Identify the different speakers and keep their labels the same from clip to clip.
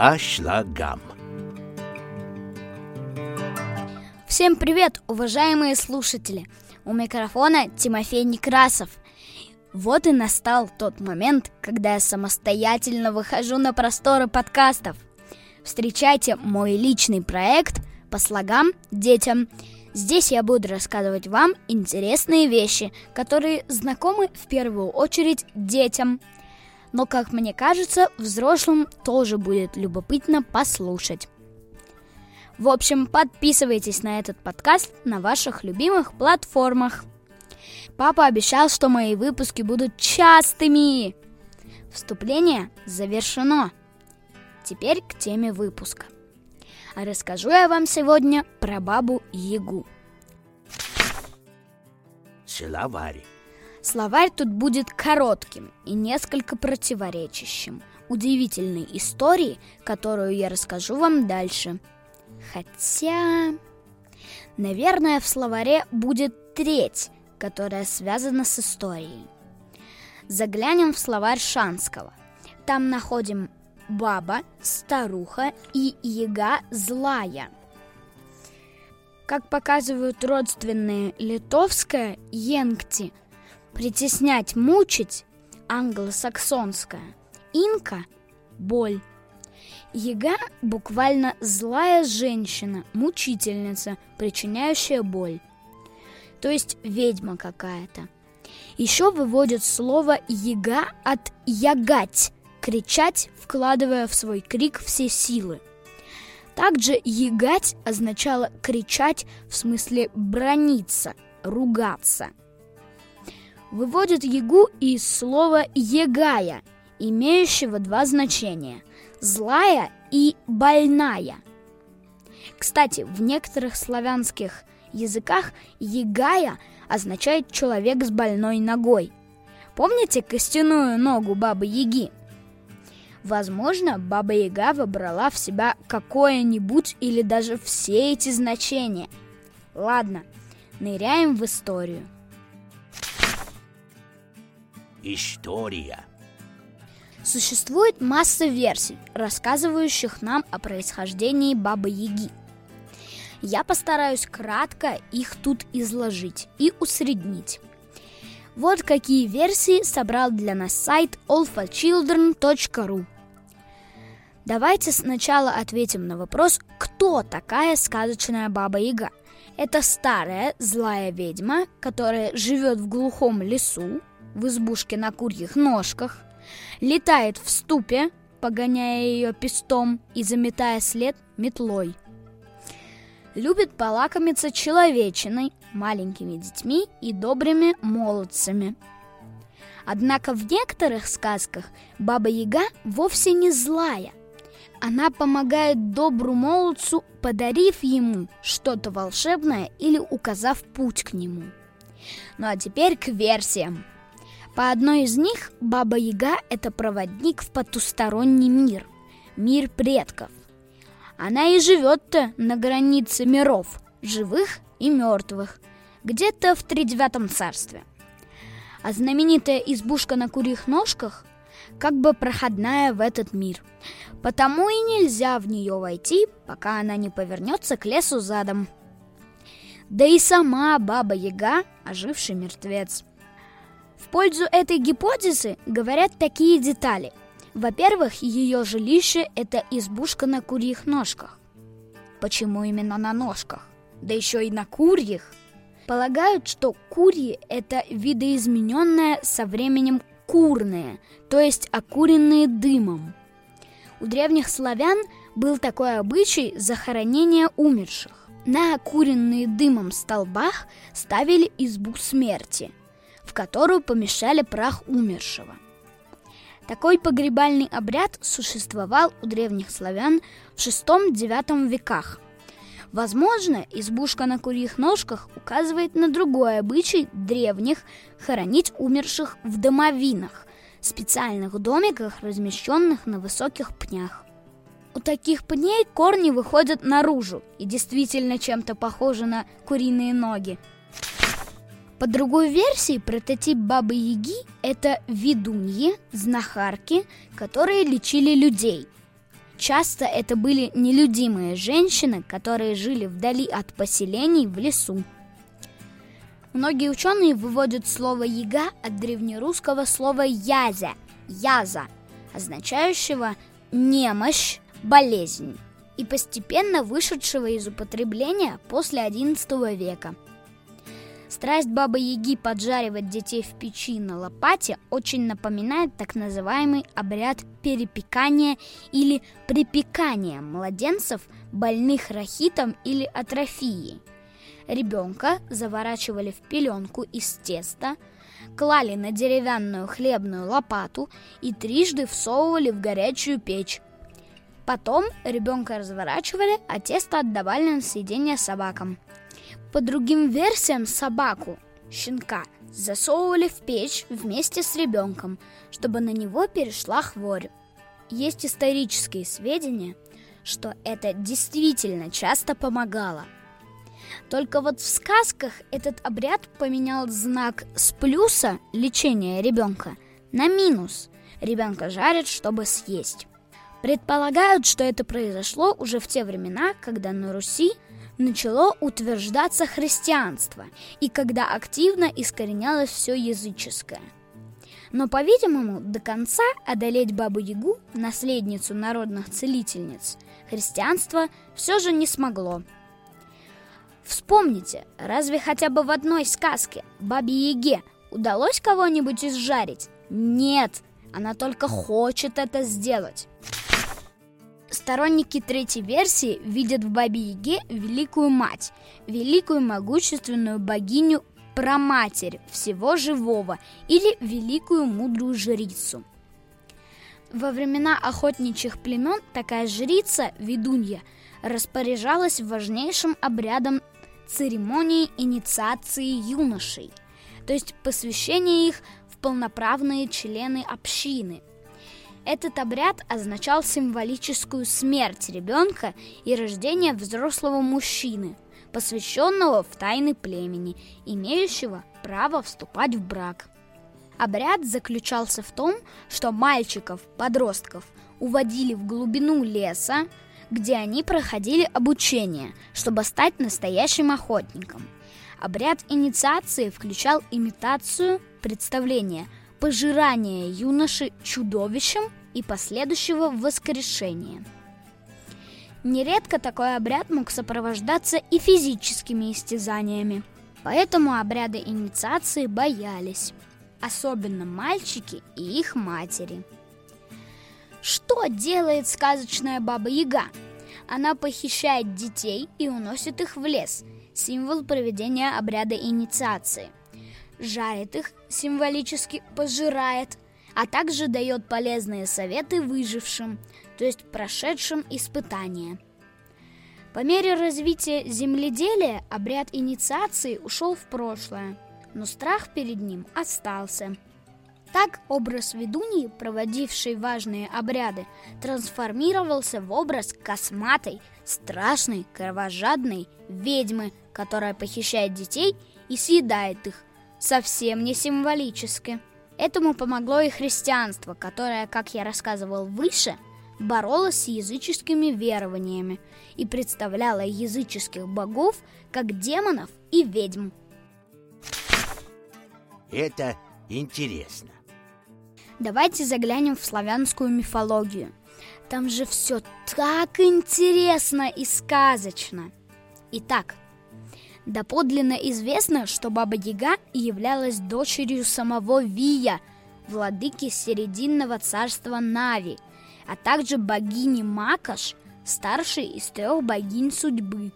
Speaker 1: По слогам.
Speaker 2: Всем привет, уважаемые слушатели! У микрофона Тимофей Некрасов. Вот и настал тот момент, когда я самостоятельно выхожу на просторы подкастов. Встречайте мой личный проект по слогам детям. Здесь я буду рассказывать вам интересные вещи, которые знакомы в первую очередь детям. Но, как мне кажется, взрослым тоже будет любопытно послушать. В общем, подписывайтесь на этот подкаст на ваших любимых платформах. Папа обещал, что мои выпуски будут частыми. Вступление завершено. Теперь к теме выпуска. А расскажу я вам сегодня про бабу Ягу.
Speaker 1: Словарь.
Speaker 2: Словарь тут будет коротким и несколько противоречащим. Удивительной истории, которую я расскажу вам дальше. Хотя... Наверное, в словаре будет треть, которая связана с историей. Заглянем в словарь Шанского. Там находим баба, старуха и яга злая. Как показывают родственные литовская Енгти, притеснять, мучить англосаксонская, инка – боль. Яга буквально злая женщина, мучительница, причиняющая боль. То есть ведьма какая-то. Еще выводят слово яга от ягать, кричать, вкладывая в свой крик все силы. Также ягать означало кричать в смысле брониться, ругаться. Выводят ягу из слова егая, имеющего два значения – злая и больная. Кстати, в некоторых славянских языках егая означает человек с больной ногой. Помните костяную ногу бабы Яги? Возможно, Баба Яга выбрала в себя какое-нибудь или даже все эти значения. Ладно, ныряем в историю.
Speaker 1: История.
Speaker 2: Существует масса версий, рассказывающих нам о происхождении Бабы Яги. Я постараюсь кратко их тут изложить и усреднить. Вот какие версии собрал для нас сайт alphachildren.ru. Давайте сначала ответим на вопрос, кто такая сказочная Баба Яга. Это старая злая ведьма, которая живет в глухом лесу, в избушке на курьих ножках, летает в ступе, погоняя ее пестом и заметая след метлой. Любит полакомиться человечиной, маленькими детьми и добрыми молодцами. Однако в некоторых сказках Баба Яга вовсе не злая. Она помогает добру молодцу, подарив ему что-то волшебное или указав путь к нему. Ну а теперь к версиям. По одной из них Баба Яга – это проводник в потусторонний мир, мир предков. Она и живет-то на границе миров, живых и мертвых, где-то в тридевятом царстве. А знаменитая избушка на курьих ножках как бы проходная в этот мир. Потому и нельзя в нее войти, пока она не повернется к лесу задом. Да и сама Баба Яга – оживший мертвец. В пользу этой гипотезы говорят такие детали. Во-первых, ее жилище – это избушка на курьих ножках. Почему именно на ножках? Да еще и на курьих. Полагают, что курьи – это видоизмененное со временем курные, то есть окуренные дымом. У древних славян был такой обычай захоронения умерших. На окуренные дымом столбах ставили избу смерти – в которую помещали прах умершего. Такой погребальный обряд существовал у древних славян в VI-IX веках. Возможно, избушка на курьих ножках указывает на другой обычай древних хоронить умерших в домовинах, специальных домиках, размещенных на высоких пнях. У таких пней корни выходят наружу и действительно чем-то похожи на куриные ноги – по другой версии, прототип Бабы Яги – это ведуньи, знахарки, которые лечили людей. Часто это были нелюдимые женщины, которые жили вдали от поселений в лесу. Многие ученые выводят слово «яга» от древнерусского слова «язя» – «яза», означающего «немощь», «болезнь» и постепенно вышедшего из употребления после XI века. Страсть Бабы-Яги поджаривать детей в печи на лопате очень напоминает так называемый обряд перепекания или припекания младенцев, больных рахитом или атрофией. Ребенка заворачивали в пеленку из теста, клали на деревянную хлебную лопату и трижды всовывали в горячую печь. Потом ребенка разворачивали, а тесто отдавали на съедение собакам. По другим версиям собаку, щенка, засовывали в печь вместе с ребенком, чтобы на него перешла хворь. Есть исторические сведения, что это действительно часто помогало. Только вот в сказках этот обряд поменял знак с плюса лечения ребенка на минус. Ребенка жарят, чтобы съесть. Предполагают, что это произошло уже в те времена, когда на Руси начало утверждаться христианство и когда активно искоренялось все языческое. Но, по-видимому, до конца одолеть Бабу-Ягу, наследницу народных целительниц, христианство все же не смогло. Вспомните, разве хотя бы в одной сказке Бабе-Яге удалось кого-нибудь изжарить? Нет, она только хочет это сделать. Сторонники третьей версии видят в Бабе Яге великую мать, великую могущественную богиню проматерь всего живого или великую мудрую жрицу. Во времена охотничьих племен такая жрица, ведунья, распоряжалась важнейшим обрядом церемонии инициации юношей, то есть посвящение их в полноправные члены общины – этот обряд означал символическую смерть ребенка и рождение взрослого мужчины, посвященного в тайны племени, имеющего право вступать в брак. Обряд заключался в том, что мальчиков, подростков уводили в глубину леса, где они проходили обучение, чтобы стать настоящим охотником. Обряд инициации включал имитацию представления пожирания юноши чудовищем и последующего воскрешения. Нередко такой обряд мог сопровождаться и физическими истязаниями, поэтому обряды инициации боялись, особенно мальчики и их матери. Что делает сказочная Баба Яга? Она похищает детей и уносит их в лес, символ проведения обряда инициации. Жарит их, символически пожирает – а также дает полезные советы выжившим, то есть прошедшим испытания. По мере развития земледелия обряд инициации ушел в прошлое, но страх перед ним остался. Так образ ведуньи, проводившей важные обряды, трансформировался в образ косматой, страшной, кровожадной ведьмы, которая похищает детей и съедает их, совсем не символически. Этому помогло и христианство, которое, как я рассказывал выше, боролось с языческими верованиями и представляло языческих богов как демонов и ведьм.
Speaker 1: Это интересно.
Speaker 2: Давайте заглянем в славянскую мифологию. Там же все так интересно и сказочно. Итак, Доподлинно известно, что Баба Яга являлась дочерью самого Вия, владыки Серединного царства Нави, а также богини Макаш, старшей из трех богинь судьбы.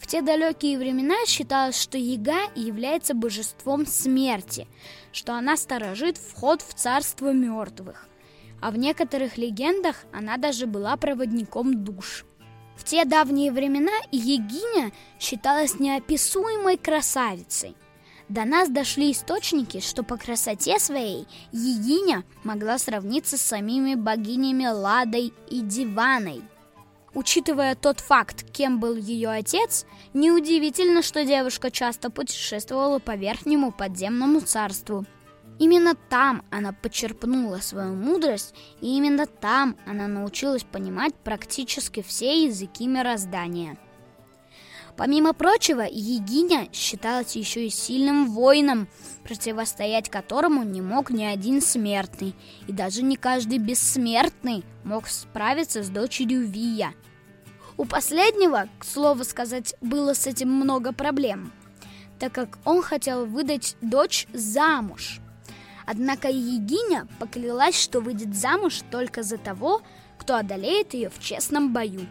Speaker 2: В те далекие времена считалось, что Яга является божеством смерти, что она сторожит вход в царство мертвых, а в некоторых легендах она даже была проводником душ – в те давние времена Егиня считалась неописуемой красавицей. До нас дошли источники, что по красоте своей Егиня могла сравниться с самими богинями Ладой и Диваной. Учитывая тот факт, кем был ее отец, неудивительно, что девушка часто путешествовала по верхнему подземному царству. Именно там она почерпнула свою мудрость, и именно там она научилась понимать практически все языки мироздания. Помимо прочего, Егиня считалась еще и сильным воином, противостоять которому не мог ни один смертный, и даже не каждый бессмертный мог справиться с дочерью Вия. У последнего, к слову сказать, было с этим много проблем, так как он хотел выдать дочь замуж – Однако Егиня поклялась, что выйдет замуж только за того, кто одолеет ее в честном бою.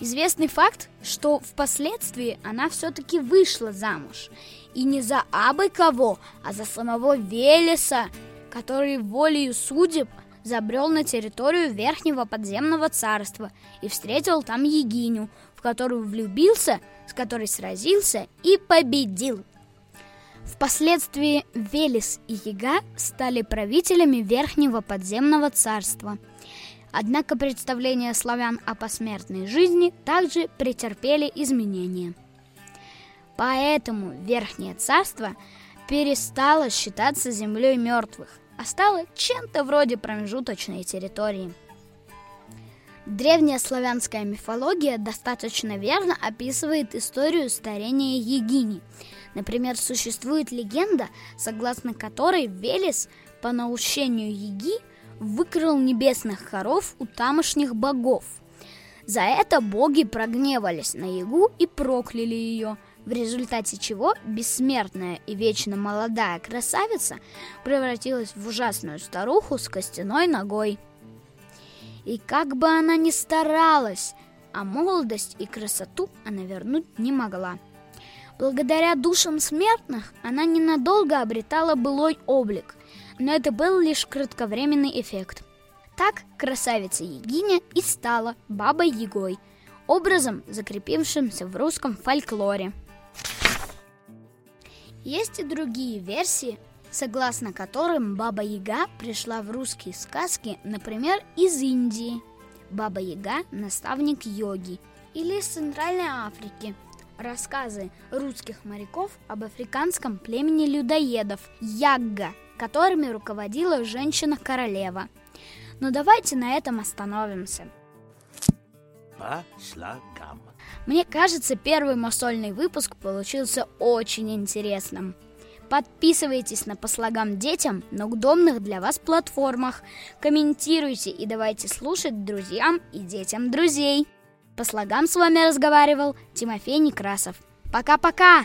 Speaker 2: Известный факт, что впоследствии она все-таки вышла замуж. И не за абы кого, а за самого Велеса, который волею судеб забрел на территорию Верхнего подземного царства и встретил там Егиню, в которую влюбился, с которой сразился и победил. Впоследствии Велес и Яга стали правителями Верхнего подземного царства. Однако представления славян о посмертной жизни также претерпели изменения. Поэтому Верхнее царство перестало считаться землей мертвых, а стало чем-то вроде промежуточной территории. Древняя славянская мифология достаточно верно описывает историю старения Егини – Например, существует легенда, согласно которой Велес по наущению Еги выкрал небесных хоров у тамошних богов. За это боги прогневались на Ягу и прокляли ее, в результате чего бессмертная и вечно молодая красавица превратилась в ужасную старуху с костяной ногой. И как бы она ни старалась, а молодость и красоту она вернуть не могла – Благодаря душам смертных она ненадолго обретала былой облик, но это был лишь кратковременный эффект. Так красавица Егиня и стала Бабой Егой, образом, закрепившимся в русском фольклоре. Есть и другие версии, согласно которым Баба Яга пришла в русские сказки, например, из Индии. Баба Яга – наставник йоги, или из Центральной Африки – рассказы русских моряков об африканском племени людоедов Ягга, которыми руководила женщина-королева. Но давайте на этом остановимся.
Speaker 1: По слогам.
Speaker 2: Мне кажется, первый масольный выпуск получился очень интересным. Подписывайтесь на «По слогам детям» на удобных для вас платформах. Комментируйте и давайте слушать друзьям и детям друзей. По слогам с вами разговаривал Тимофей Некрасов. Пока-пока!